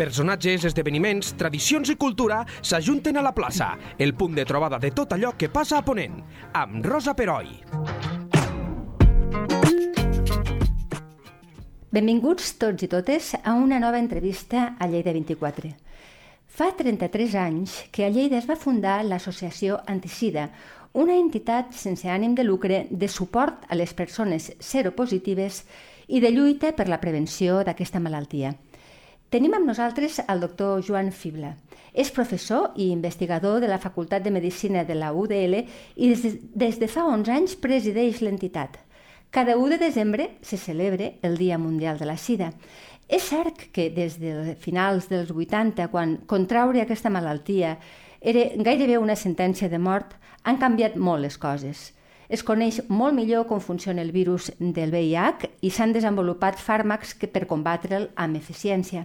Personatges, esdeveniments, tradicions i cultura s'ajunten a la plaça, el punt de trobada de tot allò que passa a Ponent, amb Rosa Peroi. Benvinguts tots i totes a una nova entrevista a Lleida 24. Fa 33 anys que a Lleida es va fundar l'Associació Anticida, una entitat sense ànim de lucre de suport a les persones seropositives i de lluita per la prevenció d'aquesta malaltia. Tenim amb nosaltres el doctor Joan Fibla. És professor i investigador de la Facultat de Medicina de la UDL i des de, des de fa 11 anys presideix l'entitat. Cada 1 de desembre se celebra el Dia Mundial de la Sida. És cert que des de finals dels 80, quan contraure aquesta malaltia era gairebé una sentència de mort, han canviat molt les coses. Es coneix molt millor com funciona el virus del VIH i s'han desenvolupat fàrmacs que per combatre'l amb eficiència.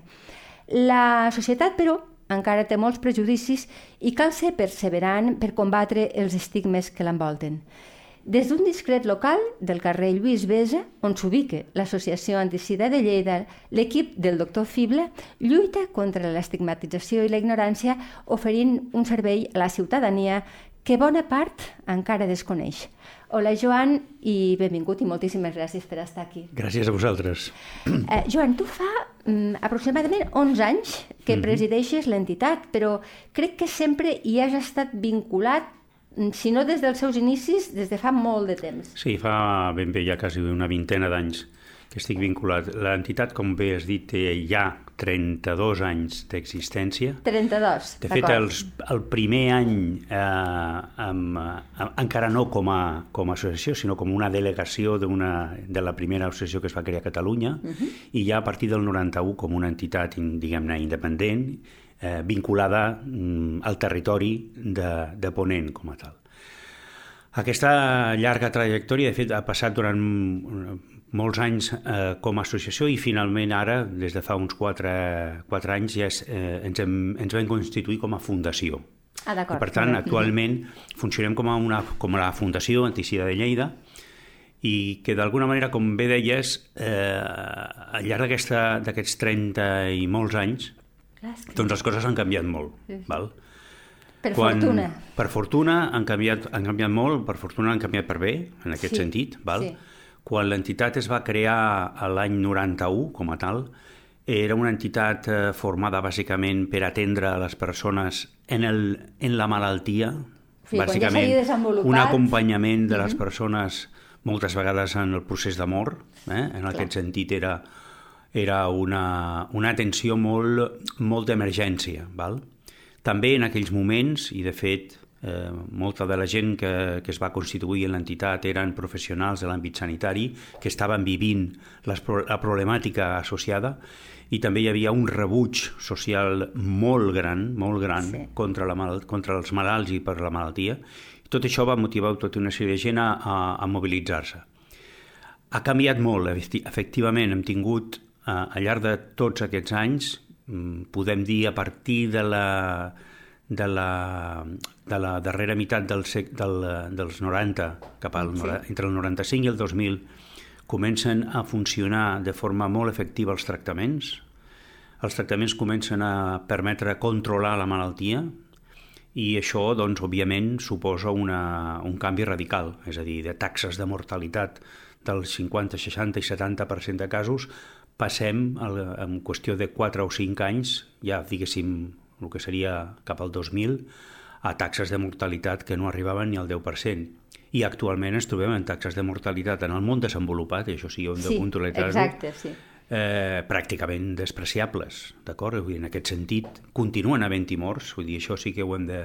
La societat, però, encara té molts prejudicis i cal ser perseverant per combatre els estigmes que l'envolten. Des d'un discret local del carrer Lluís Besa, on s'ubica l'Associació Anticida de Lleida, l'equip del doctor Fible lluita contra l'estigmatització i la ignorància oferint un servei a la ciutadania que bona part encara desconeix. Hola, Joan, i benvingut i moltíssimes gràcies per estar aquí. Gràcies a vosaltres. Eh, Joan, tu fa mm, aproximadament 11 anys que mm -hmm. presideixes l'entitat, però crec que sempre hi has estat vinculat mm, si no des dels seus inicis, des de fa molt de temps. Sí, fa ben bé ja quasi una vintena d'anys estic vinculat. L'entitat, com bé has dit, té ja 32 anys d'existència. 32, De fet, els, el primer any eh, amb, eh, encara no com a, com a associació, sinó com una delegació de la primera associació que es va crear a Catalunya, uh -huh. i ja a partir del 91 com una entitat, diguem-ne, independent, eh, vinculada mm, al territori de, de Ponent com a tal. Aquesta llarga trajectòria, de fet, ha passat durant molts anys eh, com a associació i finalment ara, des de fa uns 4, 4 anys, ja és, eh, ens, hem, ens vam constituir com a fundació. Ah, I per tant, actualment funcionem com a, una, com a la Fundació Anticida de Lleida i que d'alguna manera, com bé deies, eh, al llarg d'aquests 30 i molts anys, doncs les coses han canviat molt. Sí. Val? Per Quan, fortuna. Per fortuna han canviat, han canviat molt, per fortuna han canviat per bé, en aquest sí. sentit. Val? Sí quan l'entitat es va crear l'any 91 com a tal, era una entitat eh, formada bàsicament per atendre a les persones en, el, en la malaltia, sí, bàsicament ja un acompanyament de les persones moltes vegades en el procés de mort, eh? en Clar. aquest sentit era, era una, una atenció molt, molt d'emergència. També en aquells moments, i de fet Eh, molta de la gent que, que es va constituir en l'entitat eren professionals de l'àmbit sanitari que estaven vivint les, la problemàtica associada i també hi havia un rebuig social molt gran, molt gran sí. contra, la mal, contra els malalts i per la malaltia. Tot això va motivar tota una sèrie de gent a, a, a mobilitzar-se. Ha canviat molt, efectivament, hem tingut eh, al llarg de tots aquests anys, mm, podem dir a partir de la, de la, de la darrera meitat del sec, del, dels 90, cap al, sí. entre el 95 i el 2000, comencen a funcionar de forma molt efectiva els tractaments. Els tractaments comencen a permetre controlar la malaltia i això, doncs, òbviament, suposa una, un canvi radical, és a dir, de taxes de mortalitat del 50, 60 i 70% de casos, passem, en qüestió de 4 o 5 anys, ja, diguéssim, el que seria cap al 2000, a taxes de mortalitat que no arribaven ni al 10%. I actualment ens trobem en taxes de mortalitat en el món desenvolupat, i això sí, hem de sí, puntualitzar-ho, exacte, sí. eh, pràcticament despreciables, d'acord? En aquest sentit, continuen havent-hi morts, vull dir, això sí que ho hem de,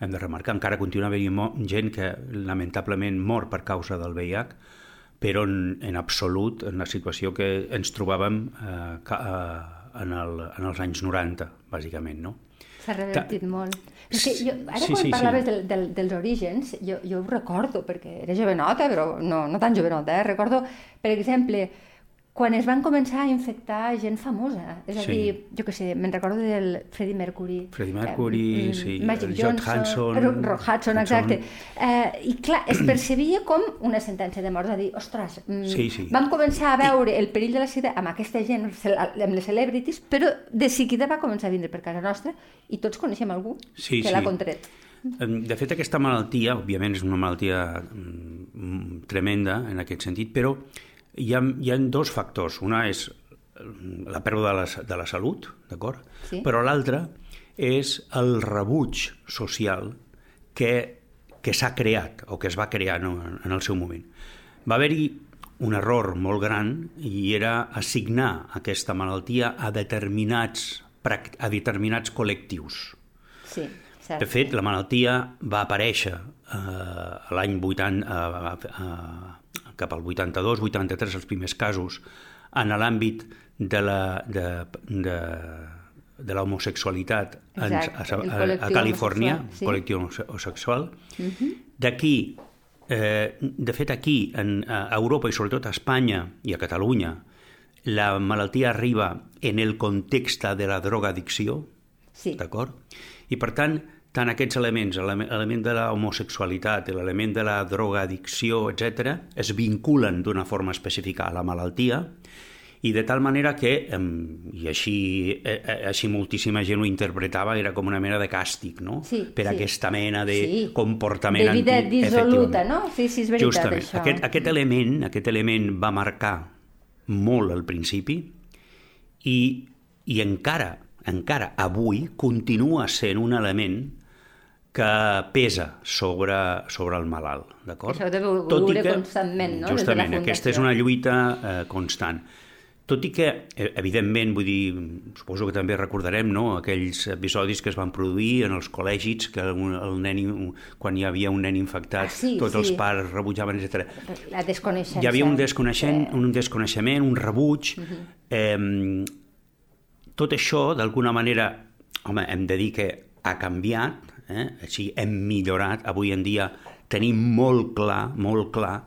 hem de remarcar. Encara continua havent-hi gent que lamentablement mor per causa del VIH, però en, en absolut en la situació que ens trobàvem eh, eh, en, el, en els anys 90, bàsicament, no? S'ha revertit Ta... molt. És que jo, ara sí, quan sí, parlaves sí. Del, del, dels orígens, jo, jo ho recordo, perquè era jovenota, però no, no tan jovenota, eh? recordo, per exemple, quan es van començar a infectar gent famosa. És a Sí. dir, jo què sé, me'n recordo del Freddie Mercury. Freddie Mercury, mm, sí, Magic el Johnson, Hudson, Ro- Ro- Hudson, exacte. Eh, I clar, es percebia com una sentència de mort, és a dir, ostres, mm, Sí, sí. vam començar a veure el perill de la sida amb aquesta gent, amb les celebrities, però de seguida va començar a vindre per casa nostra i tots coneixem algú Sí, que sí. l'ha contret. De fet, aquesta malaltia, òbviament, és una malaltia mm, tremenda en aquest sentit, però hi ha, hi ha dos factors. Una és mm, la pèrdua de la, de la salut, d'acord? Sí. Però l'altra és el rebuig social que, que s'ha creat o que es va crear no, en el seu moment. Va haver-hi un error molt gran i era assignar aquesta malaltia a determinats, a determinats col·lectius. Sí, cert. De fet, la malaltia va aparèixer eh, l'any 80, eh, eh, cap al 82-83, els primers casos, en l'àmbit de la, de, de, de l'homosexualitat a, a, a Califòrnia, homosexual, sí. col·lectiu homosexual. D'aquí, eh, de fet aquí, en, a Europa i sobretot a Espanya i a Catalunya, la malaltia arriba en el context de la drogadicció, Sí. D'acord? I per tant, tant aquests elements, l'element de la homosexualitat, l'element de la drogadicció, etc., es vinculen d'una forma específica a la malaltia i de tal manera que, i així, eh, eh, així moltíssima gent ho interpretava, era com una mena de càstig, no? Sí, per sí. aquesta mena de Sí. comportament De vida dissoluta, no? Sí, sí, és veritat, Justament. això. Aquest, aquest, element, aquest element va marcar molt al principi i, i encara, encara avui continua sent un element que pesa sobre, sobre el malalt, d'acord? Això ho deveu veure constantment, no? Des de Justament, aquesta és una lluita eh, constant. Tot i que, eh, evidentment, vull dir, suposo que també recordarem no? aquells episodis que es van produir en els col·legis, que un, el nen, quan hi havia un nen infectat, Ah, sí, tots sí. els pares rebutjaven, etc. La desconeixença. Hi havia un, desconeixent, Sí. un desconeixement, un rebuig. eh, tot això, d'alguna manera, home, hem de dir que ha canviat, eh? així hem millorat. Avui en dia tenim molt clar, molt clar,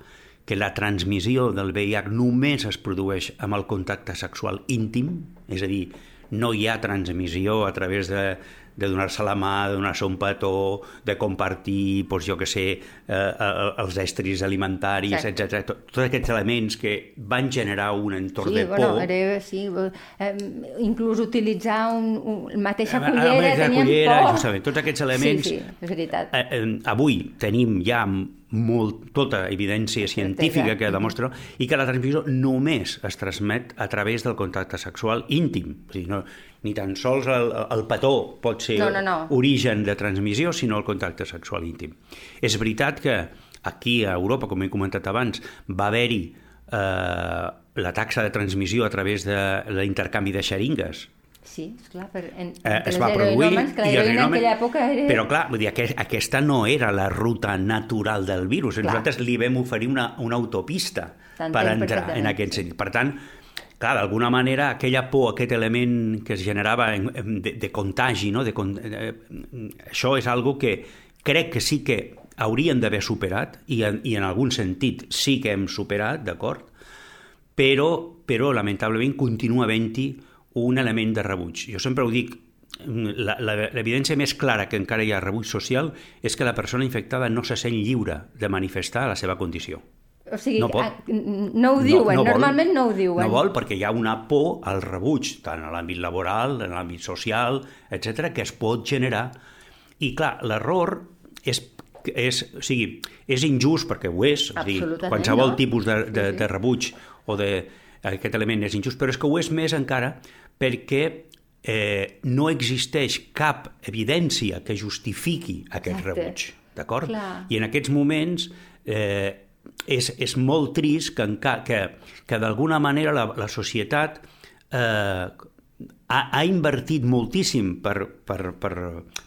que la transmissió del VIH només es produeix amb el contacte sexual íntim, és a dir, no hi ha transmissió a través de, de donar-se la mà, de donar-se un petó, de compartir, doncs jo que sé, eh, eh, els estris alimentaris, etc. Tot, tots aquests elements que van generar un entorn Sí, de bueno, por. era, sí, eh, inclús utilitzar un, un, la mateixa Ah, cullera, la teníem cullera, por. justament, tots aquests elements... Sí, sí, és veritat. Eh, eh, avui tenim ja molt, tota evidència científica que demostra i que la transmissió només es transmet a través del contacte sexual íntim. O sigui, no, ni tan sols el, el petó pot ser No, no, no. origen de transmissió, sinó el contacte sexual íntim. És veritat que aquí a Europa, com he comentat abans, va haver-hi eh, la taxa de transmissió a través de l'intercanvi de xeringues, Sí, esclar, per, en, eh, es va produir i els heroïna en aquella època era... Però clar, vull dir, aquest, aquesta no era la ruta natural del virus. Clar. Nosaltres li vam oferir una, una autopista per entrar en aquest sentit. Per tant, clar, d'alguna manera, aquella por, aquest element que es generava en- en- de, de contagi, no? de, con- eh, això és algo que crec que sí que haurien d'haver superat, i en, i en algun sentit sí que hem superat, d'acord? però, però lamentablement continua havent-hi un element de rebuig. Jo sempre ho dic, la- l'evidència més clara que encara hi ha rebuig social és que la persona infectada no se sent lliure de manifestar la seva condició. O sigui, no pot. no ho diuen, vol. normalment no ho diuen. No vol perquè hi ha una por al rebuig, tant a l'àmbit laboral, en l'àmbit social, etc que es pot generar. I clar, l'error és, és, o sigui, és injust perquè ho és, o sigui, qualsevol no? tipus de, de, Sí, sí. de rebuig o de aquest element és injust, però és que ho és més encara perquè eh, no existeix cap evidència que justifiqui aquest Exacte. rebuig, d'acord? I en aquests moments eh, és, és molt trist que, que, que d'alguna manera la, la societat eh, ha, ha invertit moltíssim per, per, per,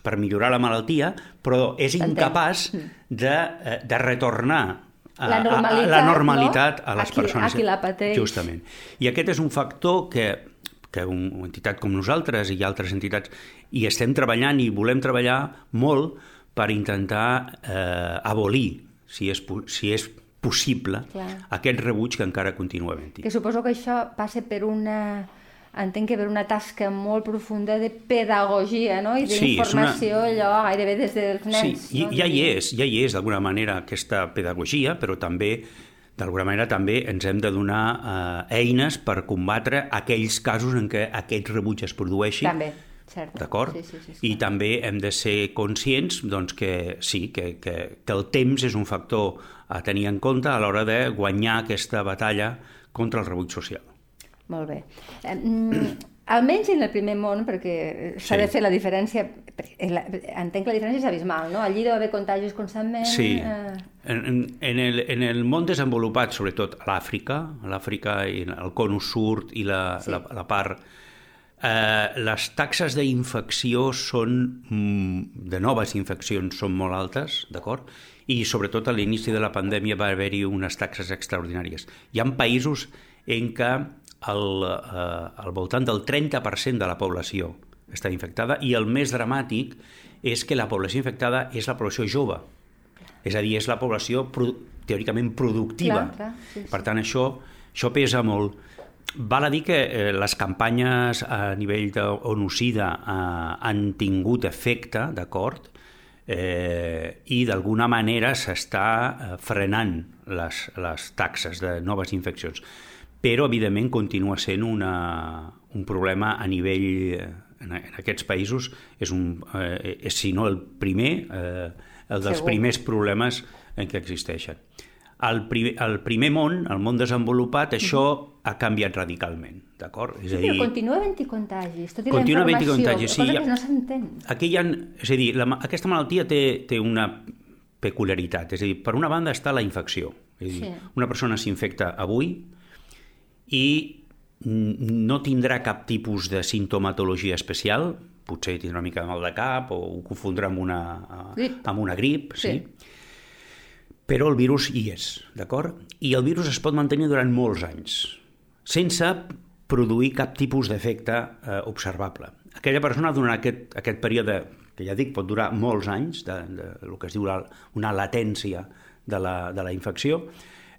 per millorar la malaltia, però és incapaç de, eh, de retornar a, La a- a, normalitat, la normalitat no? a les A qui- persones. a qui la pateix. Justament. I aquest és un factor que, que un, una entitat com nosaltres i altres entitats hi estem treballant i volem treballar molt per intentar eh, abolir, si és, si és possible Clar. aquest rebuig que encara continua havent-hi. Que suposo que això passa per una entenc que per una tasca molt profunda de pedagogia no? i Sí, d'informació una- allò gairebé des dels nens. Sí, i, no? ja hi és, ja hi és d'alguna manera aquesta pedagogia, però també d'alguna manera també ens hem de donar eh, eines per combatre aquells casos en què aquest rebuig es produeixi. També, cert. D'acord? Sí, sí, sí, I sí. també hem de ser conscients doncs, que sí, que, que, que el temps és un factor a tenir en compte a l'hora de guanyar aquesta batalla contra el rebuig social. Molt bé. Eh, almenys en el primer món, perquè s'ha Sí. de fer la diferència, la, entenc que la diferència és abismal, no? Allí deu haver contagis constantment. Sí, Eh, en, en, en, el, en el món desenvolupat, sobretot a l'Àfrica, l'Àfrica i el conus sud i la, Sí. la, la part Eh, les taxes d'infecció són, mm, de noves infeccions són molt altes, d'acord? I sobretot a l'inici de la pandèmia va haver-hi unes taxes extraordinàries. Hi ha països en què el, eh, al voltant del 30% de la població està infectada i el més dramàtic és que la població infectada és la població jove. És a dir, és la població pro teòricament productiva. Clar, clar, sí, sí. Per tant, això, això pesa molt. Val a dir que eh, les campanyes a nivell d'ONU-SIDA eh, han tingut efecte, d'acord? Eh, I d'alguna manera s'està eh, frenant les, les taxes de noves infeccions. Però, evidentment, continua sent una, un problema a nivell... En, en aquests països és, un, eh, és, si no el primer, eh, el dels Segur. primers problemes en què existeixen. Al primer, al primer món, al món desenvolupat, això ha canviat radicalment, d'acord? És Sí, a però dir, continua havent-hi contagis, tot i Continua la informació, contagis, sí, que no s'entén. aquí hi ha, és a dir, la, aquesta malaltia té, té una peculiaritat, és a dir, per una banda està la infecció, és a dir, Sí. una persona s'infecta avui i no tindrà cap tipus de sintomatologia especial, potser tindrà una mica de mal de cap o ho confondrà amb una, Grip. amb una grip, sí. Sí. Però el virus hi és, d'acord? I el virus es pot mantenir durant molts anys, sense produir cap tipus d'efecte eh, observable. Aquella persona durant aquest, aquest període, que ja dic, pot durar molts anys, de, de, de, que es diu la, una latència de la, de la infecció,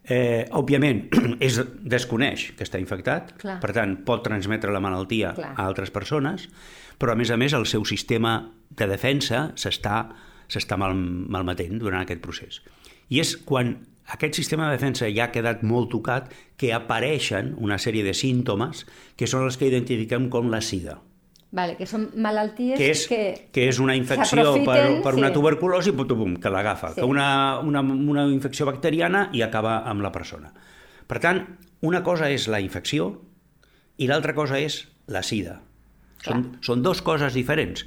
eh, òbviament és, desconeix que està infectat, Clar. per tant pot transmetre la malaltia Clar. a altres persones, però a més a més el seu sistema de defensa s'està s'està mal, malmetent durant aquest procés. I és quan aquest sistema de defensa ja ha quedat molt tocat que apareixen una sèrie de símptomes que són els que identifiquem com la sida, Vale, que són malalties que és, que... que és una infecció per, per una sí. tuberculosi pum, pum, que l'agafa, Sí. que una, una, una infecció bacteriana i acaba amb la persona. Per tant, una cosa és la infecció i l'altra cosa és la sida. Són, són dues coses diferents.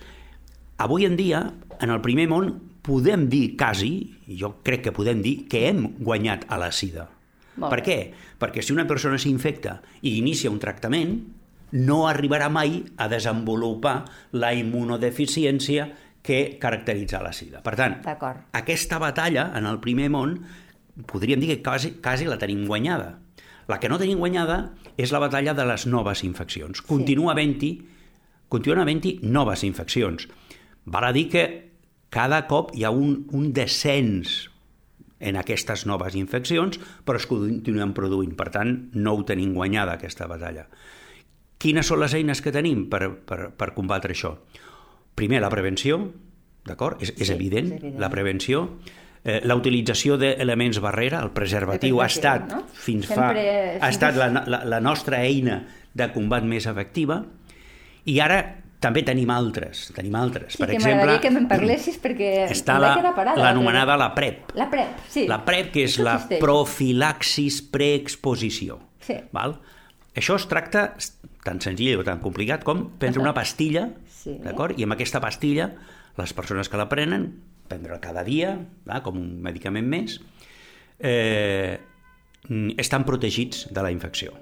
Avui en dia, en el primer món, podem dir quasi, jo crec que podem dir, que hem guanyat a la sida. Molt per què? Perquè si una persona s'infecta i inicia un tractament, no arribarà mai a desenvolupar la immunodeficiència que caracteritza la sida. Per tant, aquesta batalla en el primer món podríem dir que quasi, quasi la tenim guanyada. La que no tenim guanyada és la batalla de les noves infeccions. Continua havent-hi continuen havent-hi noves infeccions. Val a dir que cada cop hi ha un, un descens en aquestes noves infeccions, però es continuen produint. Per tant, no ho tenim guanyada, aquesta batalla. Quines són les eines que tenim per, per, per combatre això? Primer, la prevenció, d'acord? És, és, Sí, evident, és evident. la prevenció. Eh, la utilitzatiu d'elements barrera, el preservatiu, ha estat, no? fins Sempre- fa... Ha estat la, la, la nostra eina de combat més efectiva i ara també tenim altres. Tenim altres. Sí, per que exemple, que me'n parlessis perquè està la- parada. l'anomenada la PrEP. La PrEP, sí. La PrEP, que és la profilaxis preexposició. Sí. Val? Això es tracta tan senzill o tan complicat com prendre una pastilla, Sí. d'acord? I amb aquesta pastilla, les persones que la prenen, prendre cada dia, va? com un medicament més, eh, estan protegits de la infecció.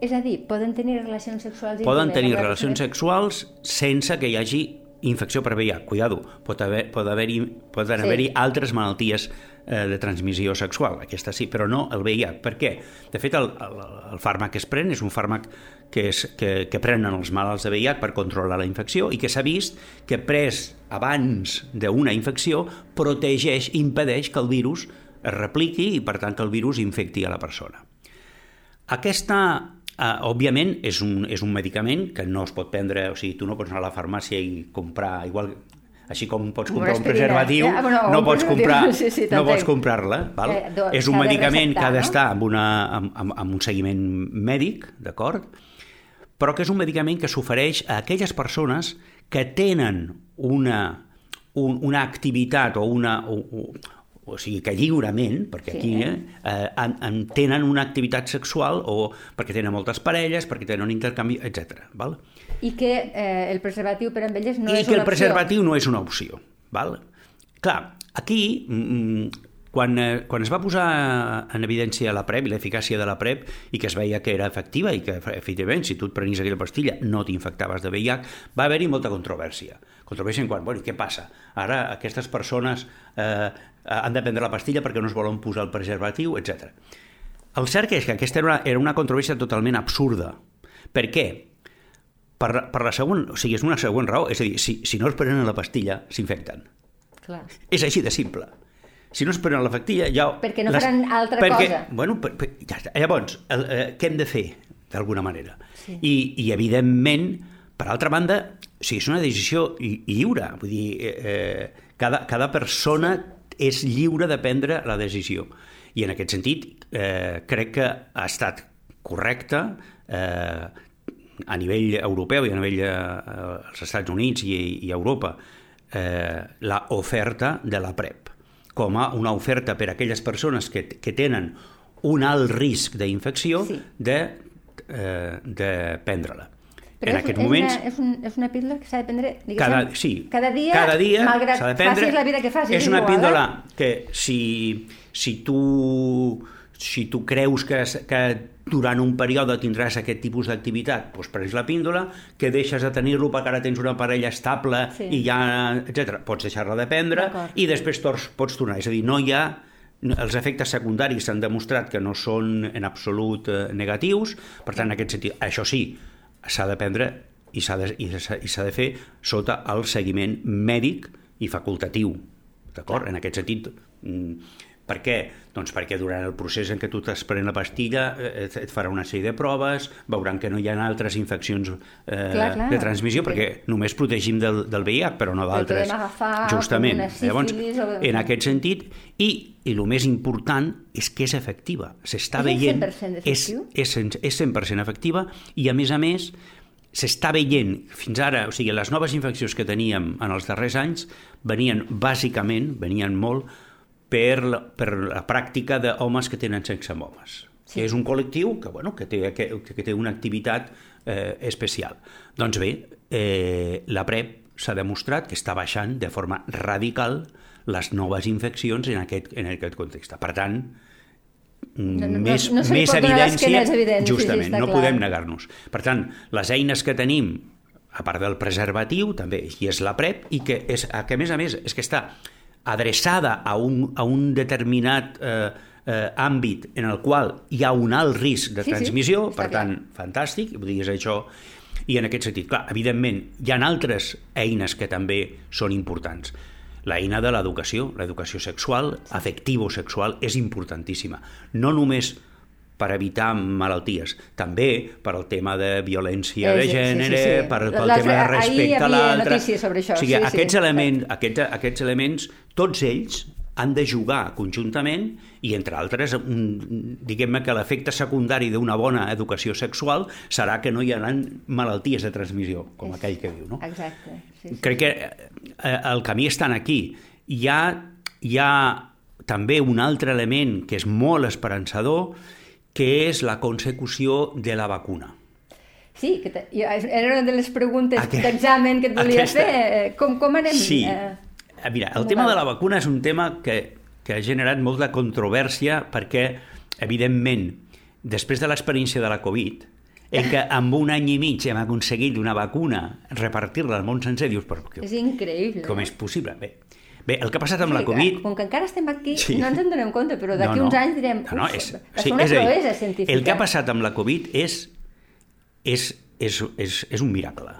És a dir, poden tenir relacions sexuals Poden tenir relacions sexuals sense que hi hagi infecció per VIH. Cuidado, pot haver, pot haver-hi poden Sí. haver-hi altres malalties eh, de transmissió sexual, aquesta sí, però no el VIH. Per què? De fet, el, el, el fàrmac que es pren és un fàrmac que, és, que, que prenen els malalts de VIH per controlar la infecció i que s'ha vist que pres abans d'una infecció protegeix, impedeix que el virus es repliqui i, per tant, que el virus infecti a la persona. Aquesta, eh, òbviament, és un, és un medicament que no es pot prendre, o sigui, tu no pots anar a la farmàcia i comprar, igual així com pots comprar un preservatiu, ja, bueno, no, pots comprar, sí, sí, no pots comprar-la. Val? Eh, és un medicament que ha d'estar amb, una, amb, amb, amb un seguiment mèdic, d'acord? Però que és un medicament que s'ofereix a aquelles persones que tenen una, un, una activitat o una, o, o sigui que lliurement, perquè sí, aquí eh? Eh, en, en tenen una activitat sexual o perquè tenen moltes parelles, perquè tenen un intercanvi, etc. Val? I que eh, el preservatiu per a elles no I és una opció. I que el preservatiu no és una opció. Val? Clar, aquí, mm, quan, eh, quan es va posar en evidència la PrEP i l'eficàcia de la PrEP i que es veia que era efectiva i que, efectivament, si tu et prenies aquella pastilla no t'infectaves de VIH, va haver-hi molta controvèrsia. Controvèrsia en quant, bueno, què passa? Ara aquestes persones Eh, han de prendre la pastilla perquè no es volen posar el preservatiu, etc. El cert és que aquesta era una, era una controvèrsia totalment absurda. Per què? Per, per la següent, o sigui, és una següent raó, és a dir, si, si no es prenen la pastilla, s'infecten. És així de simple. Si no es prenen la pastilla, ja... Perquè no les... faran altra perquè, cosa. Bueno, per, per, ja està. Llavors, el, eh, què hem de fer, d'alguna manera? Sí. I, I, evidentment, per altra banda, o sigui, és una decisió lliure. Vull dir, eh, eh cada, cada persona és lliure de prendre la decisió. I en aquest sentit, eh, crec que ha estat correcte eh, a nivell europeu i a nivell dels eh, Estats Units i, i Europa eh, la oferta de la PrEP com a una oferta per a aquelles persones que, que tenen un alt risc d'infecció sí. de, eh, de prendre-la. Però en és, aquests moments... Una, és, un, és una píldora que s'ha de prendre cada, sí, cada dia, cada dia malgrat de prendre, facis la vida que facis. És una igual, píldora eh? que si, si, tu, si tu creus que, que durant un període tindràs aquest tipus d'activitat, doncs prens la píndola, que deixes de tenir-lo perquè ara tens una parella estable sí. i ja, etc. Pots deixar-la de prendre i després tors, pots tornar. És a dir, no hi ha els efectes secundaris s'han demostrat que no són en absolut eh, negatius, per tant, en aquest sentit, això sí, s'ha de prendre i s'ha de, i s'ha de fer sota el seguiment mèdic i facultatiu. D'acord? En aquest sentit, mm, per què? Doncs perquè durant el procés en què tu t'has prenent la pastilla eh, et farà una sèrie de proves, veuran que no hi ha altres infeccions eh, clar, clar. de transmissió, perquè sí. només protegim del, del VIH, però no d'altres. Justament. Llavors, o... en aquest sentit, i, i el més important és que és efectiva. S'està veient... És, és, és 100% efectiva i, a més a més, s'està veient fins ara, o sigui, les noves infeccions que teníem en els darrers anys venien bàsicament, venien molt per la, per la pràctica d'homes que tenen sexe amb homes. Sí. És un col·lectiu que, bueno, que, té, que, que té una activitat eh, especial. Doncs bé, eh, la PrEP s'ha demostrat que està baixant de forma radical les noves infeccions en aquest, en aquest context. Per tant, no, no, més, no, no més evidència, evident, justament, no clar. podem negar-nos. Per tant, les eines que tenim, a part del preservatiu, també, i és la PrEP, i que, és, que a més a més és que està adreçada a un, a un determinat eh, eh, àmbit en el qual hi ha un alt risc de sí, transmissió, sí, per tant, clar. fantàstic, vull dir, és això, i en aquest sentit, clar, evidentment, hi ha altres eines que també són importants. L'eina de l'educació, l'educació sexual, afectivo-sexual, és importantíssima. No només per evitar malalties, també per al tema de violència de gènere, sí, sí, sí. per al tema de respecte a l'altre... sobre això. O sigui, sí, aquests, sí, elements, aquests, aquests elements, tots ells han de jugar conjuntament i, entre altres, diguem-ne que l'efecte secundari d'una bona educació sexual serà que no hi haurà malalties de transmissió, com és, aquell que diu. No? Exacte. Sí, sí. Crec que eh, el camí està aquí. Hi ha, hi ha també un altre element que és molt esperançador, que és la consecució de la vacuna. Sí, que era una de les preguntes Aquest, d'examen que et volia aquesta, fer. Eh, com, com anem? Sí. Eh, eh, Mira, el tema va? de la vacuna és un tema que, que ha generat molta controvèrsia perquè, evidentment, després de l'experiència de la Covid, en què amb un any i mig hem aconseguit una vacuna, repartir-la al món sencer, dius, però... És increïble. Com és possible? Bé, Bé, el que ha passat amb sí, la Covid... Com que encara estem aquí, sí. no ens en donem compte, però d'aquí no, no. uns anys direm... No, no, és, sí, una és proesa científica. El que ha passat amb la Covid és, és, és, és, és un miracle.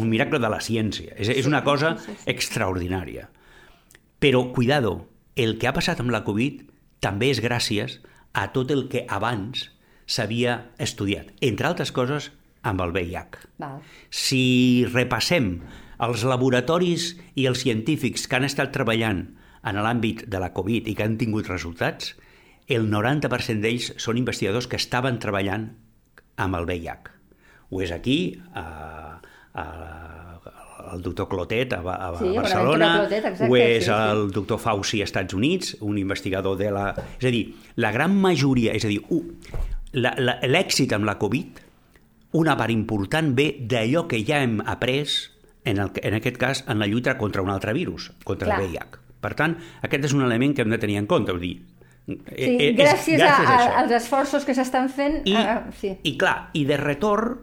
Un miracle de la ciència. És, és una cosa sí, sí, sí. extraordinària. Però, cuidado, el que ha passat amb la Covid també és gràcies a tot el que abans s'havia estudiat, entre altres coses, amb el VIH. Val. Si repassem els laboratoris i els científics que han estat treballant en l'àmbit de la Covid i que han tingut resultats, el 90% d'ells són investigadors que estaven treballant amb el VIH. Ho és aquí, a, a, el doctor Clotet a, a, Sí, a Barcelona, Clotet, exacte, ho és sí, sí. el doctor Fauci als Estats Units, un investigador de la... És a dir, la gran majoria, és a dir, l'èxit amb la Covid, una part important ve d'allò que ja hem après, en, el, en aquest cas, en la lluita contra un altre virus, contra Clar. el VIH. Per tant, aquest és un element que hem de tenir en compte. Vull dir, Sí, eh, eh, és gràcies, a, a, als esforços que s'estan fent... I, ah, sí. I clar, i de retorn,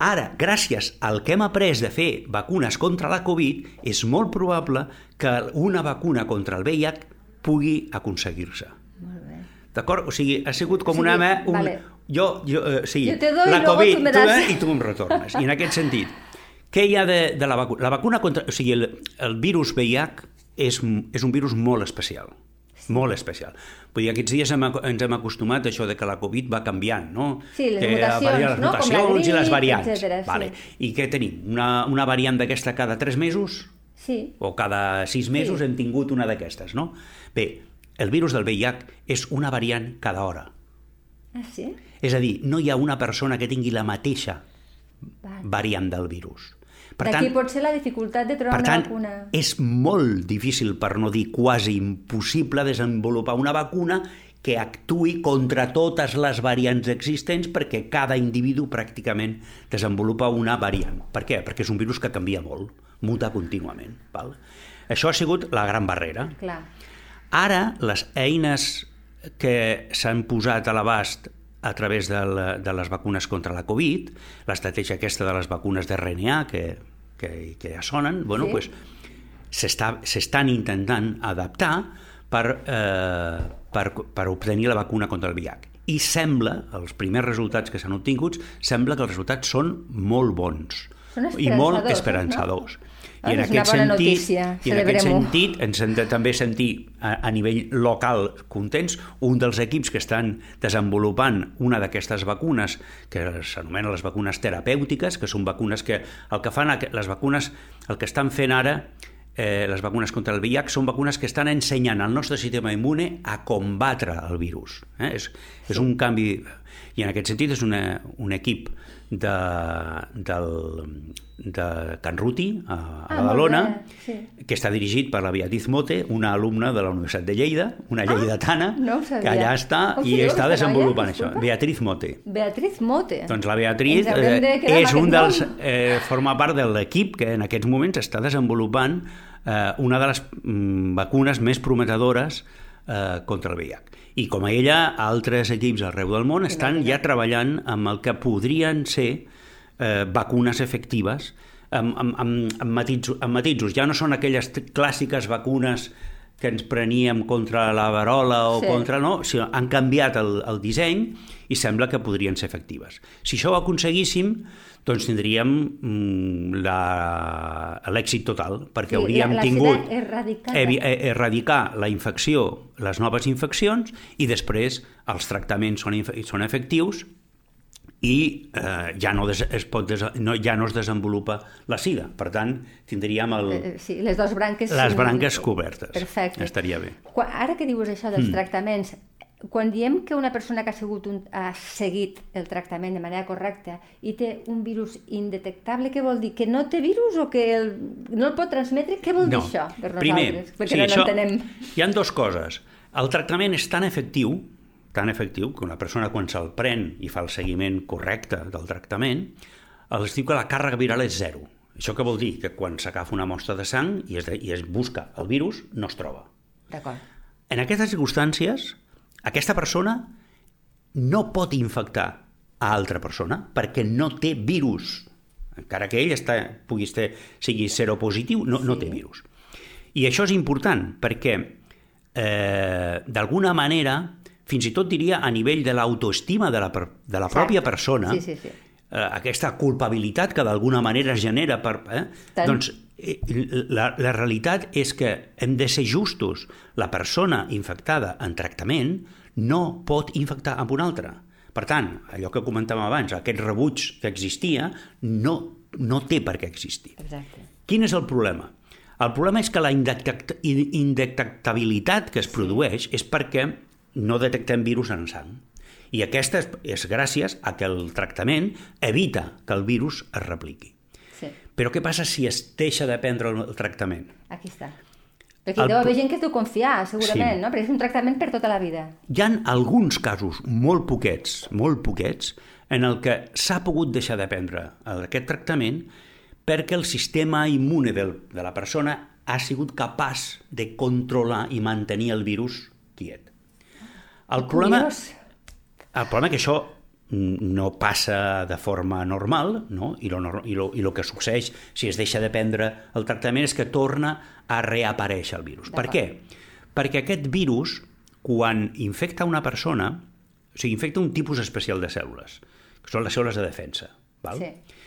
ara, gràcies al que hem après de fer vacunes contra la Covid, és molt probable que una vacuna contra el VIH pugui aconseguir-se. D'acord? O sigui, ha sigut com O sigui, una... Un, vale. Jo, jo, eh, sí, Jo te doy, la Covid, tu, eh, i tu em retornes. I en aquest sentit, què hi ha de, de la vacuna? La vacuna contra... O sigui, el, el virus VIH és, és un virus molt especial. Molt especial. Vull dir, aquests dies hem, ens hem acostumat a això de que la Covid va canviant, no? Sí, les que mutacions, les no? Com la mutacions i les grip, variants. etcètera, sí. vale. I què tenim? Una, una variant d'aquesta cada 3 mesos? Sí, o cada sis mesos Sí. hem tingut una d'aquestes, no? Bé, el virus del VIH és una variant cada hora. ah, sí? És a dir, no hi ha una persona que tingui la mateixa Val. variant del virus. D'aquí pot ser la dificultat de trobar per una tant vacuna. és molt difícil, per no dir quasi impossible, desenvolupar una vacuna que actui contra totes les variants existents perquè cada individu pràcticament desenvolupa una variant. Per què? Perquè és un virus que canvia molt, muta contínuament. Val? Això ha sigut la gran barrera. Clar. Ara, les eines que s'han posat a l'abast a través de, la, de les vacunes contra la Covid, l'estratègia aquesta de les vacunes d'RNA que, que, que ja sonen, bueno, Sí. pues, s'estan intentant adaptar per, eh, per, per obtenir la vacuna contra el VIH. I sembla, els primers resultats que s'han obtingut, sembla que els resultats són molt bons Són i molt esperançadors. no? I en Ah, és una aquest sentit, notícia, i en aquest sentit ens hem de també sentir a, a nivell local contents. Un dels equips que estan desenvolupant una d'aquestes vacunes, que s'anomenen les vacunes terapèutiques, que són vacunes que el que fan, les vacunes, el que estan fent ara eh, les vacunes contra el VIH són vacunes que estan ensenyant al nostre sistema immune a combatre el virus. Eh? És, és un canvi... I en aquest sentit és una, un equip de, del, de Can Ruti, a, a Ah, Badalona, sí. que està dirigit per la Beatriz Mote, una alumna de la Universitat de Lleida, una lleidatana, Ah, no que allà està Com i està desenvolupant noia? això. Disculpa. Beatriz Mote. Beatriz Mote. Doncs la Beatriz eh, és un dels, nom. eh, forma part de l'equip que en aquests moments està desenvolupant eh, una de les mm, vacunes més prometedores eh, contra el VIH. I com a ella, altres equips arreu del món estan ja treballant amb el que podrien ser eh, vacunes efectives amb, amb, amb, amb, matisos, amb matisos. Ja no són aquelles clàssiques vacunes que ens preníem contra la varola o Sí. contra... No, sinó han canviat el, el disseny i sembla que podrien ser efectives. Si això ho aconseguíssim, doncs tindríem mm, l'èxit total, perquè Sí, hauríem la- tingut evi- eh, erradicar la infecció, les noves infeccions, i després els tractaments són, són efectius i eh, ja, no des, es pot des, no, ja no es desenvolupa la sida. Per tant, tindríem el, Eh, Sí, les dues branques... les mm, branques cobertes. Perfecte. Estaria bé. Quan, ara que dius això Mm. dels tractaments, quan diem que una persona que ha, sigut un, ha seguit el tractament de manera correcta i té un virus indetectable, què vol dir? Que no té virus o que el, no el pot transmetre? Què vol dir això per Primer, nosaltres? Perquè sí, no això, l'entenem. hi han dues coses. El tractament és tan efectiu, tan efectiu, que una persona quan se'l pren i fa el seguiment correcte del tractament, es diu que la càrrega viral és zero. Això què vol dir? Que quan s'agafa una mostra de sang i es, de, i es busca el virus, no es troba. D'acord. En aquestes circumstàncies, aquesta persona no pot infectar a altra persona perquè no té virus. Encara que ell està, pugui ser, sigui seropositiu, no, no té virus. I això és important perquè, eh, d'alguna manera, fins i tot diria a nivell de l'autoestima de la, de la Exacte. pròpia persona, Sí, sí, sí. Eh, aquesta culpabilitat que d'alguna manera es genera per... Eh? Tant. Doncs eh, la, la realitat és que hem de ser justos. La persona infectada en tractament no pot infectar amb una altra. Per tant, allò que comentàvem abans, aquest rebuig que existia, no, no té per què existir. Exacte. Quin és el problema? El problema és que la indetect indetectabilitat que es produeix és perquè no detectem virus en sang. I aquesta és, és gràcies a que el tractament evita que el virus es repliqui. Sí, Però què passa si es deixa de prendre el el tractament? aquí està. Perquè El deu haver gent que t'ho confia, segurament, Sí. no? Perquè és un tractament per tota la vida. Hi han alguns casos, molt poquets, molt poquets, en el que s'ha pogut deixar de prendre aquest tractament perquè el sistema immune del, de la persona ha sigut capaç de controlar i mantenir el virus quiet. El problema, Curiós. El problema és que això no passa de forma normal, no? I, lo, i, lo, i lo que succeeix si es deixa de prendre el tractament és que torna a reaparèixer el virus. Per què? Perquè aquest virus, quan infecta una persona, o sigui, infecta un tipus especial de cèl·lules, que són les cèl·lules de defensa. Val? Sí.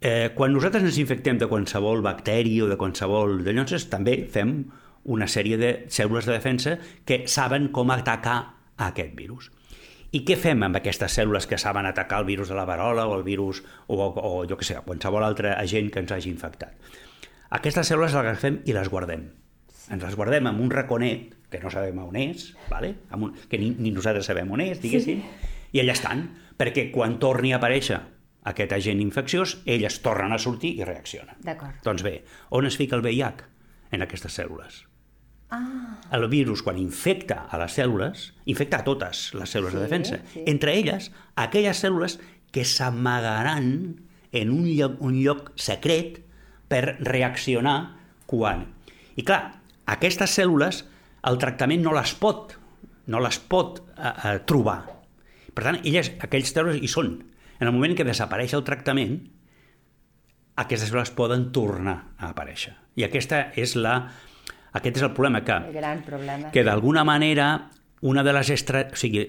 Eh, quan nosaltres ens infectem de qualsevol bacteri o de qualsevol... de Llavors també fem una sèrie de cèl·lules de defensa que saben com atacar a aquest virus. I què fem amb aquestes cèl·lules que saben atacar el virus de la varola o el virus o, o, o jo què sé, qualsevol altre agent que ens hagi infectat? Aquestes cèl·lules les agafem i les guardem. Ens les guardem en un raconet, que no sabem on és, vale? Amb un, que ni, ni nosaltres sabem on és, diguéssim, i allà estan, perquè quan torni a aparèixer aquest agent infecciós, elles tornen a sortir i reaccionen. Doncs bé, on es fica el VIH? En aquestes cèl·lules. Ah, El virus, quan infecta a les cèl·lules, infecta a totes les cèl·lules de Sí, defensa. sí. Entre elles, aquelles cèl·lules que s'amagaran en un lloc, un lloc secret per reaccionar quan... I clar, aquestes cèl·lules, el tractament no les pot, no les pot eh, eh, trobar. Per tant, elles, aquells cèl·lules hi són. En el moment que desapareix el tractament, aquestes cèl·lules poden tornar a aparèixer. I aquesta és la, aquest és el problema, que el gran problema. que d'alguna manera una de les estra... o sigui,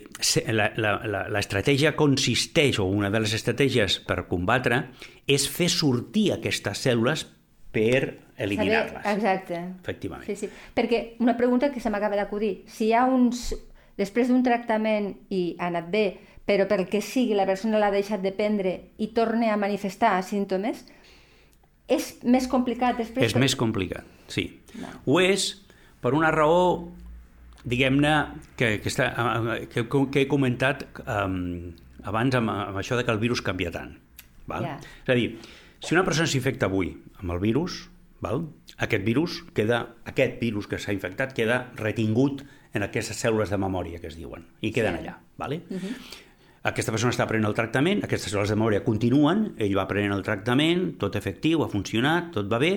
l'estratègia consisteix, o una de les estratègies per combatre, és fer sortir aquestes cèl·lules per eliminar-les. Exacte. Efectivament. Sí, sí. Perquè una pregunta que se m'acaba d'acudir. Si hi ha uns... Després d'un tractament i ha anat bé, però pel que sigui la persona l'ha deixat de prendre i torna a manifestar símptomes, és més complicat després... És més complicat, sí. No. Ho és per una raó, diguem-ne, que, que, està, que, que he comentat um, abans amb, amb això de que el virus canvia tant. Val? Ja. És a dir, si una persona s'infecta avui amb el virus, val? aquest virus queda, aquest virus que s'ha infectat queda retingut en aquestes cèl·lules de memòria que es diuen, i queden Sí. allà. Vale? Aquesta persona està prenent el tractament, aquestes cèl·lules de memòria continuen, ell va prenent el tractament, tot efectiu, ha funcionat, tot va bé.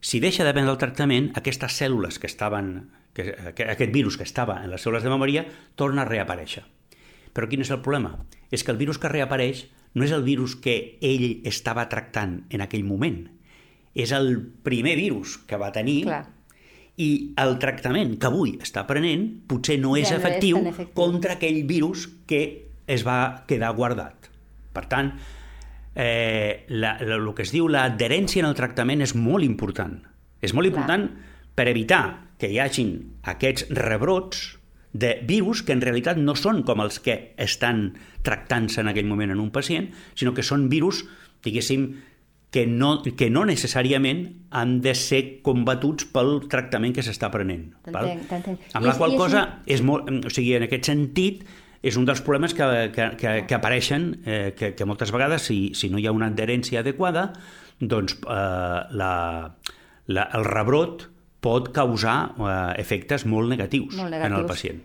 Si deixa de prendre el tractament, aquestes cèl·lules que estaven, que, que, aquest virus que estava en les cèl·lules de memòria torna a reaparèixer. Però quin és el problema? És que el virus que reapareix no és el virus que ell estava tractant en aquell moment. És el primer virus que va tenir Clar. i el tractament que avui està prenent potser no és Ja no és efectiu, tan efectiu. contra aquell virus que es va quedar guardat. Per tant, eh, la, la, el que es diu l'adherència en el tractament és molt important. És molt Clar. important per evitar que hi hagin aquests rebrots de virus que en realitat no són com els que estan tractant-se en aquell moment en un pacient, sinó que són virus, diguéssim, que no, que no necessàriament han de ser combatuts pel tractament que s'està prenent. T'entenc, t'entenc. Amb I la és- qual i cosa, és molt, o sigui, en aquest sentit, és un dels problemes que, que, que, que apareixen, eh, que, que moltes vegades, si, si no hi ha una adherència adequada, doncs eh, la, la, el rebrot pot causar eh, efectes molt negatius, Molt en el negatius. pacient.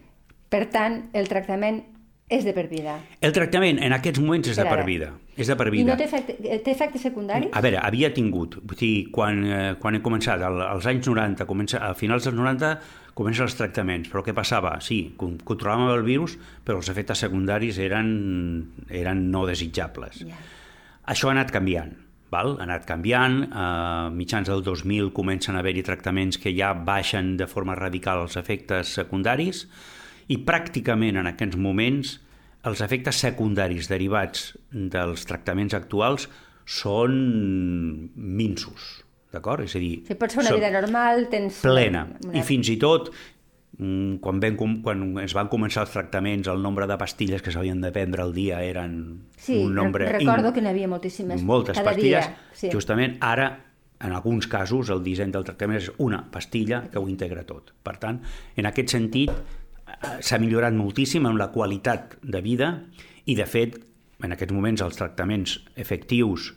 Per tant, el tractament és de per vida. El tractament en aquests moments és de Per vida. És de per I vida. no té efecte, eh, té efectes secundaris? A veure, havia tingut, vull dir, quan, eh, quan he començat, al, als anys 90, comença, a finals dels 90, comencen els tractaments, però què passava? Sí, con- controlàvem el virus, però els efectes secundaris eren, eren no desitjables. Ja. Això ha anat canviant, val? ha anat canviant, a mitjans del 2000 comencen a haver-hi tractaments que ja baixen de forma radical els efectes secundaris i pràcticament en aquests moments els efectes secundaris derivats dels tractaments actuals són minsos, d'acord? És a dir... Si pots fer una vida normal, tens... plena. Una... I fins i tot, mm, quan, ben, quan es van començar els tractaments, el nombre de pastilles que s'havien de prendre al dia eren Sí, un nombre... re- recordo que n'hi havia moltíssimes. Moltes cada pastilles. Dia, sí. Justament ara, en alguns casos, el disseny del tractament és una pastilla que ho integra tot. Per tant, en aquest sentit, s'ha millorat moltíssim en la qualitat de vida i, de fet, en aquests moments els tractaments efectius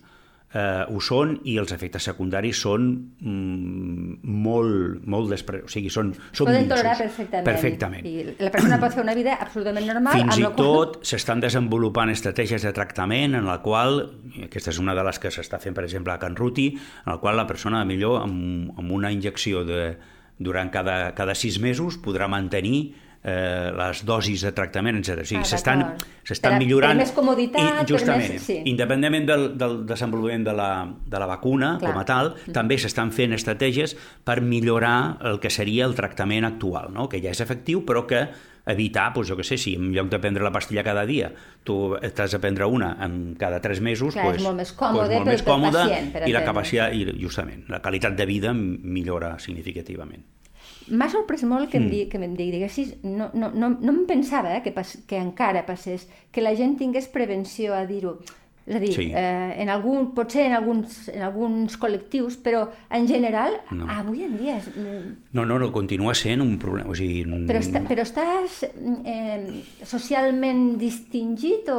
eh, ho són i els efectes secundaris són mm, molt, molt despre... o sigui, són, són Poden tolerar perfectament. Perfectament. I la persona pot fer una vida absolutament normal. Fins amb i la qual- tot s'estan desenvolupant estratègies de tractament en la qual, aquesta és una de les que s'està fent, per exemple, a Can Ruti, en la qual la persona, millor, amb, amb una injecció de, durant cada, cada sis mesos podrà mantenir eh, les dosis de tractament, etc. O sigui, Ah, s'estan millorant... per més comoditat, I, justament, més- sí. independentment del, del desenvolupament de la, de la vacuna Clar. com a tal, també s'estan fent estratègies per millorar el que seria el tractament actual, no? que ja és efectiu, però que evitar, doncs, jo què sé, si en lloc de prendre la pastilla cada dia, tu t'has de prendre una en cada tres mesos, Clar, és doncs, molt més còmode doncs molt més pel còmode pacient, i la capacitat, i justament, la qualitat de vida millora significativament. M'ha sorprès molt Hmm. que, em, di, que em diguessis, no, no, no, no em pensava eh, que, pas, que encara passés, que la gent tingués prevenció a dir-ho. És a dir, Sí. eh, en algun, potser en alguns, en alguns col·lectius, però en general, No. avui en dia... És, mm, No, no, no, continua sent un problema. O sigui, però, està, però estàs eh, socialment distingit o,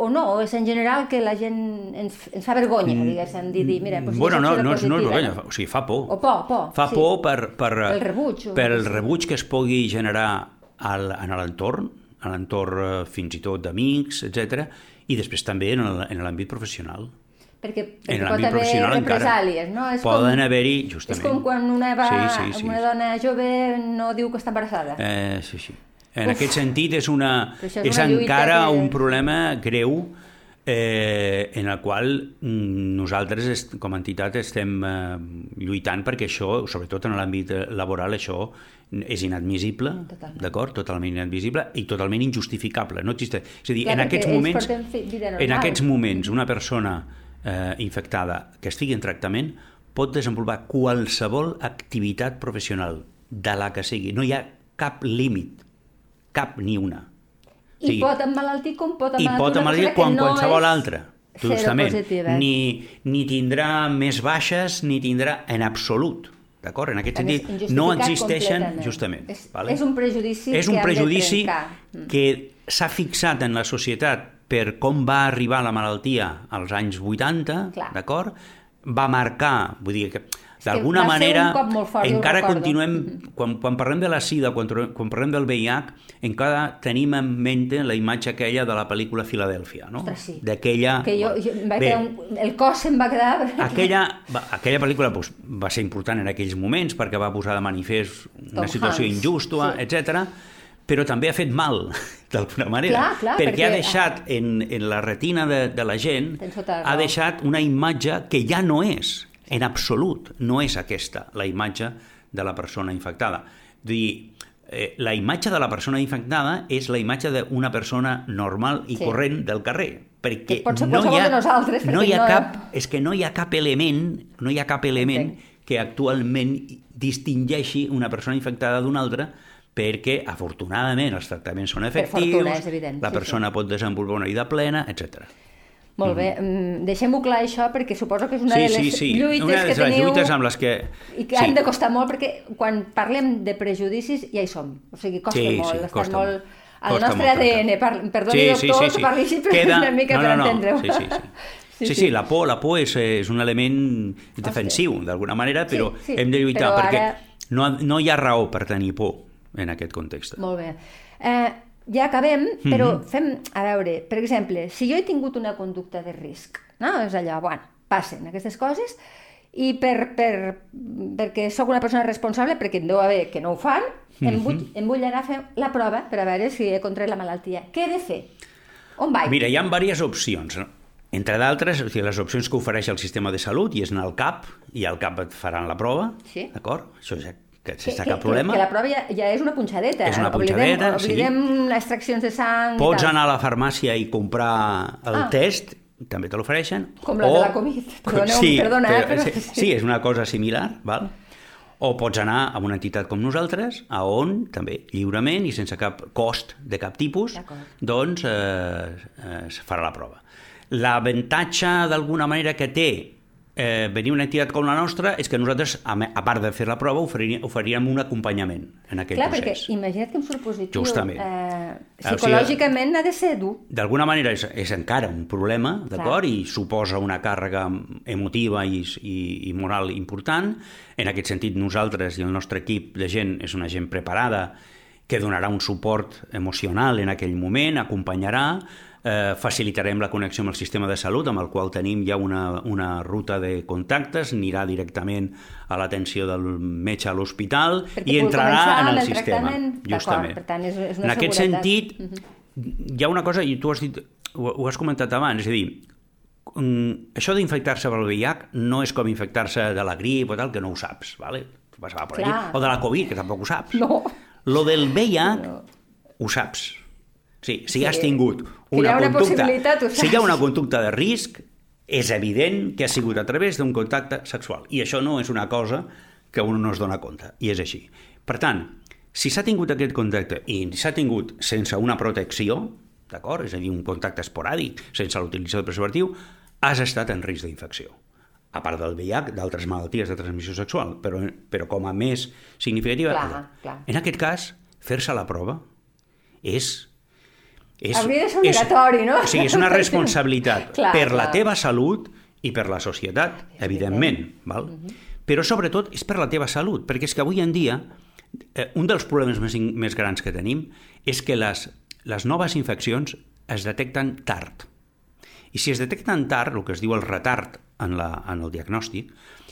o no? O és en general que la gent ens, ens fa vergonya, diguéssim, dir, dir mira, doncs Mm, bueno, no, no, és, no és vergonya, o sigui, fa por. O por, por, Fa sí. por per, per, El rebuig, o per el rebuig que es pugui generar al, en l'entorn, en l'entorn eh, fins i tot d'amics, etc i després també en l'àmbit professional. Perquè, En perquè pot l'àmbit haver professional encara. represàlies, no? És Poden haver-hi, És justament. com quan una, va, Sí, sí, sí, una dona jove no diu que està embarassada. Eh, sí, sí. En Uf. aquest sentit és, una, és és, una encara que- un problema greu eh, en el qual mm, nosaltres com a entitat estem eh, lluitant perquè això, sobretot en l'àmbit eh, laboral, això és inadmissible, d'acord? Totalment inadmissible i totalment injustificable. No existe. És a dir, Clar, en aquests moments, en aquests moments una persona eh, infectada que estigui en tractament pot desenvolupar qualsevol activitat professional, de la que sigui. No hi ha cap límit, cap ni una. I pot emmalaltir com pot I emmalaltir pot emmalaltir que quan no qualsevol és altra. Justament. Ni, ni tindrà més baixes, ni tindrà en absolut. D'acord? En aquest A més, sentit, no existeixen, justament. És- vale? és un prejudici és que un de prejudici. Mm. que s'ha fixat en la societat per com va arribar la malaltia als anys 80, Clar. d'acord? Va marcar, vull dir que que d'alguna manera fort, encara continuem, quan, quan parlem de la sida, quan, quan parlem del VIH, encara tenim en mente la imatge aquella de la pel·lícula Filadèlfia, no? Ostres, sí. D'aquella... Que jo, jo em va Bé, un, el cos se'm va quedar... aquella, va, aquella pel·lícula doncs, va ser important en aquells moments perquè va posar de manifest una Tom situació Hanks, injusta, sí. etc. però també ha fet mal, d'alguna manera, Clar, clar, perquè, perquè- ha deixat en, en la retina de, de la gent, tota ha deixat una imatge que ja no és, en absolut, no és aquesta, la imatge de la persona infectada. Dir, eh, la imatge de la persona infectada és la imatge d'una persona normal i Sí. corrent del carrer, perquè Que pot ser no hi ha, de nosaltres, no hi ha no- cap, és que no hi ha cap element, no hi ha cap element Entenc. que actualment distingeixi una persona infectada d'una altra perquè, afortunadament, els tractaments són efectius, fortuna, evident, la sí, persona sí. pot desenvolupar una vida plena, etc. Molt bé, mm, deixem-ho clar això perquè suposo que és una Sí, de sí, les sí. lluites Una de que les teniu lluites amb les que... i que sí. han de costar molt perquè quan parlem de prejudicis ja hi som, o sigui, costa Sí, molt, sí, està costa molt... molt. El Costa nostre molt ADN, per, perdoni doctor, que parli així, però és una mica no, per no, no. entendre-ho. Sí, sí, sí. Sí, sí, la por, la por és, és un element defensiu, d'alguna manera, però Sí, sí, hem de lluitar perquè ara- no, no hi ha raó per tenir por en aquest context. Molt bé. Eh, ja acabem, però Mhm. fem, a veure, per exemple, si jo he tingut una conducta de risc, no? és allò, bueno, passen aquestes coses, i per, per, perquè sóc una persona responsable, perquè en deu haver que no ho fan, em, Mhm. vull, em vull anar a fer la prova per a veure si he contret la malaltia. Què he de fer? On vaig? Mira, hi ha diverses opcions. no? Entre d'altres, o sigui, les opcions que ofereix el sistema de salut i és anar al CAP, i al CAP et faran la prova, Sí. d'acord? Això ja que sense cap problema. Que, que la prova ja, ja és una punxadeta. És una oblidem, punxadeta, sí. Oblidem les extraccions de sang Pots anar a la farmàcia i comprar el Ah. test, també te l'ofereixen. Com la de la Covid. Perdoneu, perdona, eh, però- sí, sí, és una cosa similar, val? O pots anar a una entitat com nosaltres, a on també lliurement i sense cap cost de cap tipus, doncs eh, eh, es farà la prova. L'avantatge d'alguna manera que té eh, venir una entitat com la nostra és que nosaltres, a, part de fer la prova, oferíem, oferíem un acompanyament en aquell Clar, procés. perquè imagina't que un surt positiu Justament. eh, Ah, o sigui, psicològicament ha de ser dur. d'alguna manera és, és encara un problema, d'acord? Clar. I suposa una càrrega emotiva i, i, i moral important. En aquest sentit, nosaltres i el nostre equip de gent és una gent preparada que donarà un suport emocional en aquell moment, acompanyarà, eh, facilitarem la connexió amb el sistema de salut, amb el qual tenim ja una, una ruta de contactes, anirà directament a l'atenció del metge a l'hospital i entrarà en el el sistema. Justament. per tant, és- és una en aquest seguretat. sentit, hi ha una cosa, i tu has dit, ho, ho has comentat abans, és a dir, mm, això d'infectar-se pel VIH no és com infectar-se de la grip o tal, que no ho saps, ¿vale? Vas per allí, Clar. o de la Covid, que tampoc ho saps. No. Lo del VIH No. ho saps. Sí, si Sí. has tingut hi una una conducta... Si hi ha una conducta de risc, és evident que ha sigut a través d'un contacte sexual. I això no és una cosa que un no es dona compte, i és així. Per tant, si s'ha tingut aquest contacte i s'ha tingut sense una protecció, d'acord? És a dir, un contacte esporàdic, sense l'utilització de preservatiu, has estat en risc d'infecció. A part del VIH, d'altres malalties de transmissió sexual, però, però com a més significativa... Clar, clar. En aquest cas, fer-se la prova és... és Hauria de ser obligatori, no? O sigui, és una responsabilitat Clar, per la clar. teva salut i per la societat, És evidentment. Val? Mhm. Però sobretot és per la teva salut, perquè és que avui en dia eh, un dels problemes més, més grans que tenim és que les, les noves infeccions es detecten tard. I si es detecten tard, el que es diu el retard en, la, en el diagnòstic,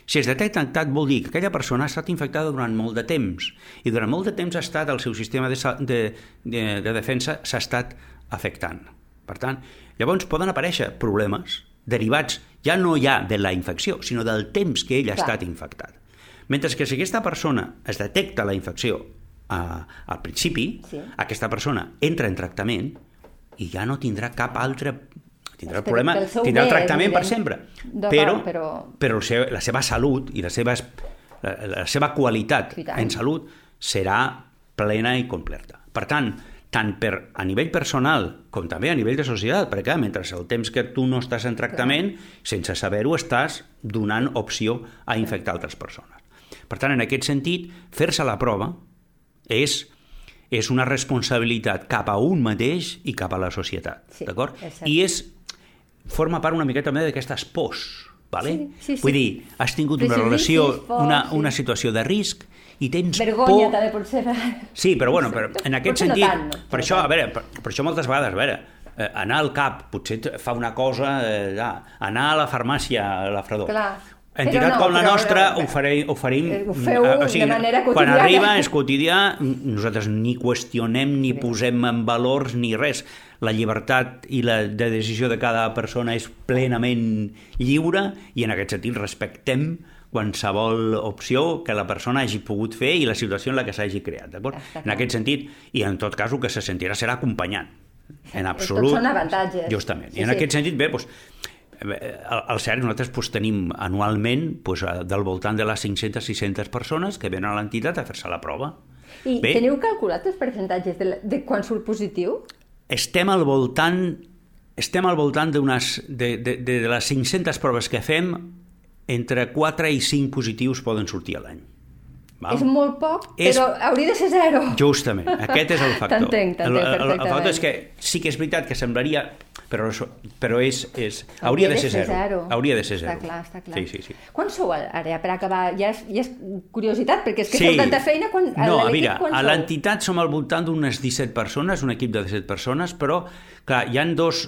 si es detecten tard vol dir que aquella persona ha estat infectada durant molt de temps i durant molt de temps ha estat el seu sistema de, de, de, de defensa s'ha estat afectant. Per tant, llavors poden aparèixer problemes derivats ja no ja de la infecció, sinó del temps que ell ha Clar. estat infectat. Mentre que si aquesta persona es detecta la infecció a, al principi, Sí. aquesta persona entra en tractament i ja no tindrà cap altre tindrà el problema, tindrà el tractament per sempre. Però, però- però la seva salut i la seva, la, la seva qualitat en salut serà plena i completa. Per tant, tant per, a nivell personal com també a nivell de societat, perquè clar, mentre el temps que tu no estàs en tractament, sense saber-ho, estàs donant opció a infectar altres persones. Per tant, en aquest sentit, fer-se la prova és, és una responsabilitat cap a un mateix i cap a la societat, Sí, d'acord? I és, forma part una miqueta també d'aquestes pors, vale? Sí, sí, sí. Vull dir, has tingut una relació, una, una situació de risc i tens Vergonya por... també pot ser. Sí, però bueno, però en aquest Potser no sentit, tant, no? per No això, a veure, per, per això moltes vegades, a veure, eh, anar al CAP potser fa una cosa, eh, ja, anar a la farmàcia, a la fredor. Clar. Entitat no, com la nostra però- oferim, oferim Eh, ho feu de manera Quan quotidiana. arriba és quotidià, nosaltres ni qüestionem ni posem en valors ni res. La llibertat i la de decisió de cada persona és plenament lliure i en aquest sentit respectem qualsevol opció que la persona hagi pogut fer i la situació en la que s'hagi creat, d'acord? En aquest sentit, i en tot cas el que se sentirà serà acompanyant, en absolut. Tots són avantatges. Justament. Sí, I en sí. aquest sentit, bé, doncs, eh, al al CERC nosaltres doncs, tenim anualment doncs, eh, del voltant de les 500-600 persones que venen a l'entitat a fer-se la prova. I Bé. teniu calculat els percentatges de, la- de quan surt positiu? Estem al voltant estem al voltant de, de, de, de les 500 proves que fem entre 4 i 5 positius poden sortir a l'any. Val? És molt poc, És- però hauria de ser zero. Justament, aquest és el factor. T'entenc, t'entenc el, el, el, el factor perfectament. és que sí que és veritat que semblaria, però, però és, és, hauria, de ser zero. Hauria de ser zero. Està clar, està clar. Sí, sí, sí. Quan sou ara, per acabar? Ja és, ja és curiositat, perquè és que Sí. feu tanta feina. Quan, no, a mira, quan a l'entitat som al voltant d'unes 17 persones, un equip de 17 persones, però, clar, hi han dos...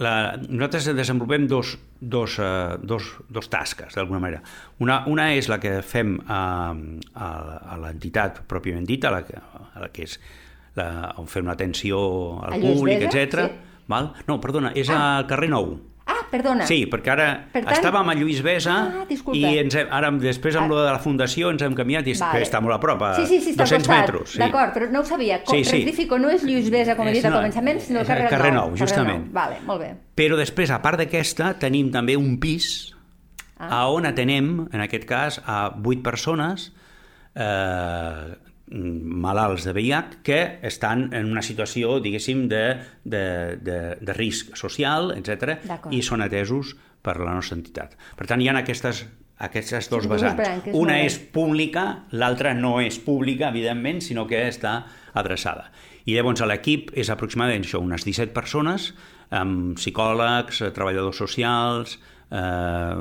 La, nosaltres desenvolupem dos, dos, uh, dos, dos tasques, d'alguna manera. Una, una és la que fem a, a, a l'entitat pròpiament dita, la que, a la que és la, on fem una atenció al A públic, etc. sí. Val? No, perdona, és al carrer Nou. Perdona. Sí, perquè ara Per tant- estàvem a Lluís Besa Ah, disculpa. i ens hem, ara després amb Ah. lo de la fundació ens hem canviat i vale. està molt a prop, a sí, sí, sí, està al 200 costat. metres. Sí. D'acord, però no ho sabia. Co Sí, sí. Rectifico, no és Lluís Besa, com he dit al no, començament, sinó carrer, carrer Nou. Justament. Nou. Vale, molt bé. Però després, a part d'aquesta, tenim també un pis Ah. ah. on atenem, en aquest cas, a vuit persones eh, malalts de VIH que estan en una situació, diguéssim, de, de, de, de risc social, etc i són atesos per la nostra entitat. Per tant, hi ha aquestes, aquestes dos vessants. branques, Una és pública, l'altra no és pública, evidentment, sinó que està adreçada. I llavors l'equip és aproximadament això, unes 17 persones, amb psicòlegs, treballadors socials, eh,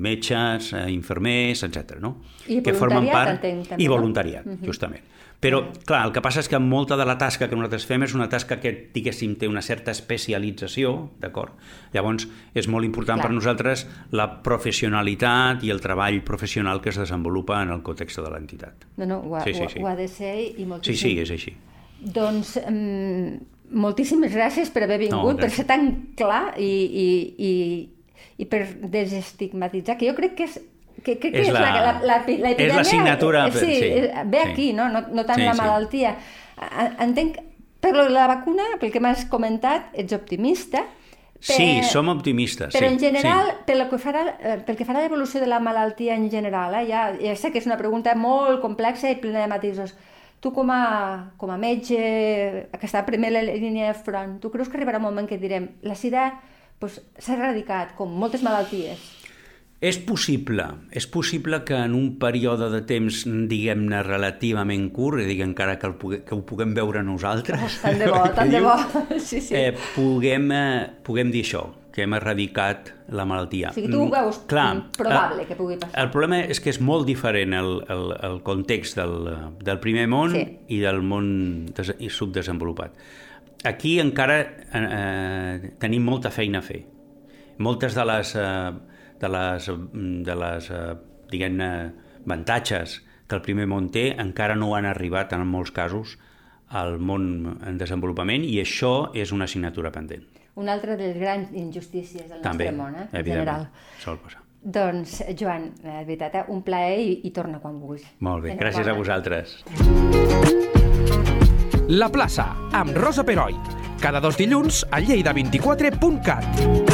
metges, eh, infermers, etc. No? I voluntariat, entenc, també, I no? voluntariat, justament. Però, clar, el que passa és que molta de la tasca que nosaltres fem és una tasca que, diguéssim, té una certa especialització, d'acord? Llavors, és molt important Clar. per nosaltres la professionalitat i el treball professional que es desenvolupa en el context de l'entitat. No, no, ho ha, Sí, sí, sí. ho ha de ser i Sí, moltíssim. sí, és així. Doncs mm, moltíssimes gràcies per haver vingut, No, per ser tan clar i, i, i, i per desestigmatitzar, que jo crec que és que, que, que És és, la, la- la, la, la, és l'assignatura, eh, sí, sí, eh, ve sí. aquí, no, no, no tant Sí, la sí. malaltia. A- Entenc, per la vacuna, pel que m'has comentat, ets optimista, Sí, som optimistes. però sí, en general, Sí. pel, que farà, eh, pel que farà l'evolució de la malaltia en general, eh, ja, ja sé que és una pregunta molt complexa i plena de matisos. Tu com a, com a metge que està a primera línia de front, tu creus que arribarà un moment que direm la sida pues, s'ha erradicat, com moltes malalties? És possible, és possible que en un període de temps, diguem-ne, relativament curt, a dir, encara que, el, pugue- que ho puguem veure nosaltres, Oh, tant de bo, tant de diu, bo. Sí, sí. Eh, puguem, eh, puguem dir això, que hem erradicat la malaltia. O sigui, tu ho Mm, veus mm, probable que pugui passar. El problema és que és molt diferent el, el, el context del, del primer món Sí. i del món des, i subdesenvolupat. Aquí encara eh, tenim molta feina a fer. Moltes de les, eh, de les, mm, de les eh, diguem-ne, avantatges que el primer món té encara no han arribat en molts casos al món en desenvolupament i això és una assignatura pendent. Una altra de les grans injustícies del També, nostre món, eh, en general. sol passar. Doncs, Joan, eh, de veritat, eh, un plaer i, i torna quan vulguis. Molt bé, gràcies a vosaltres. La plaça, amb Rosa Peroi. Cada dos dilluns a lleida24.cat.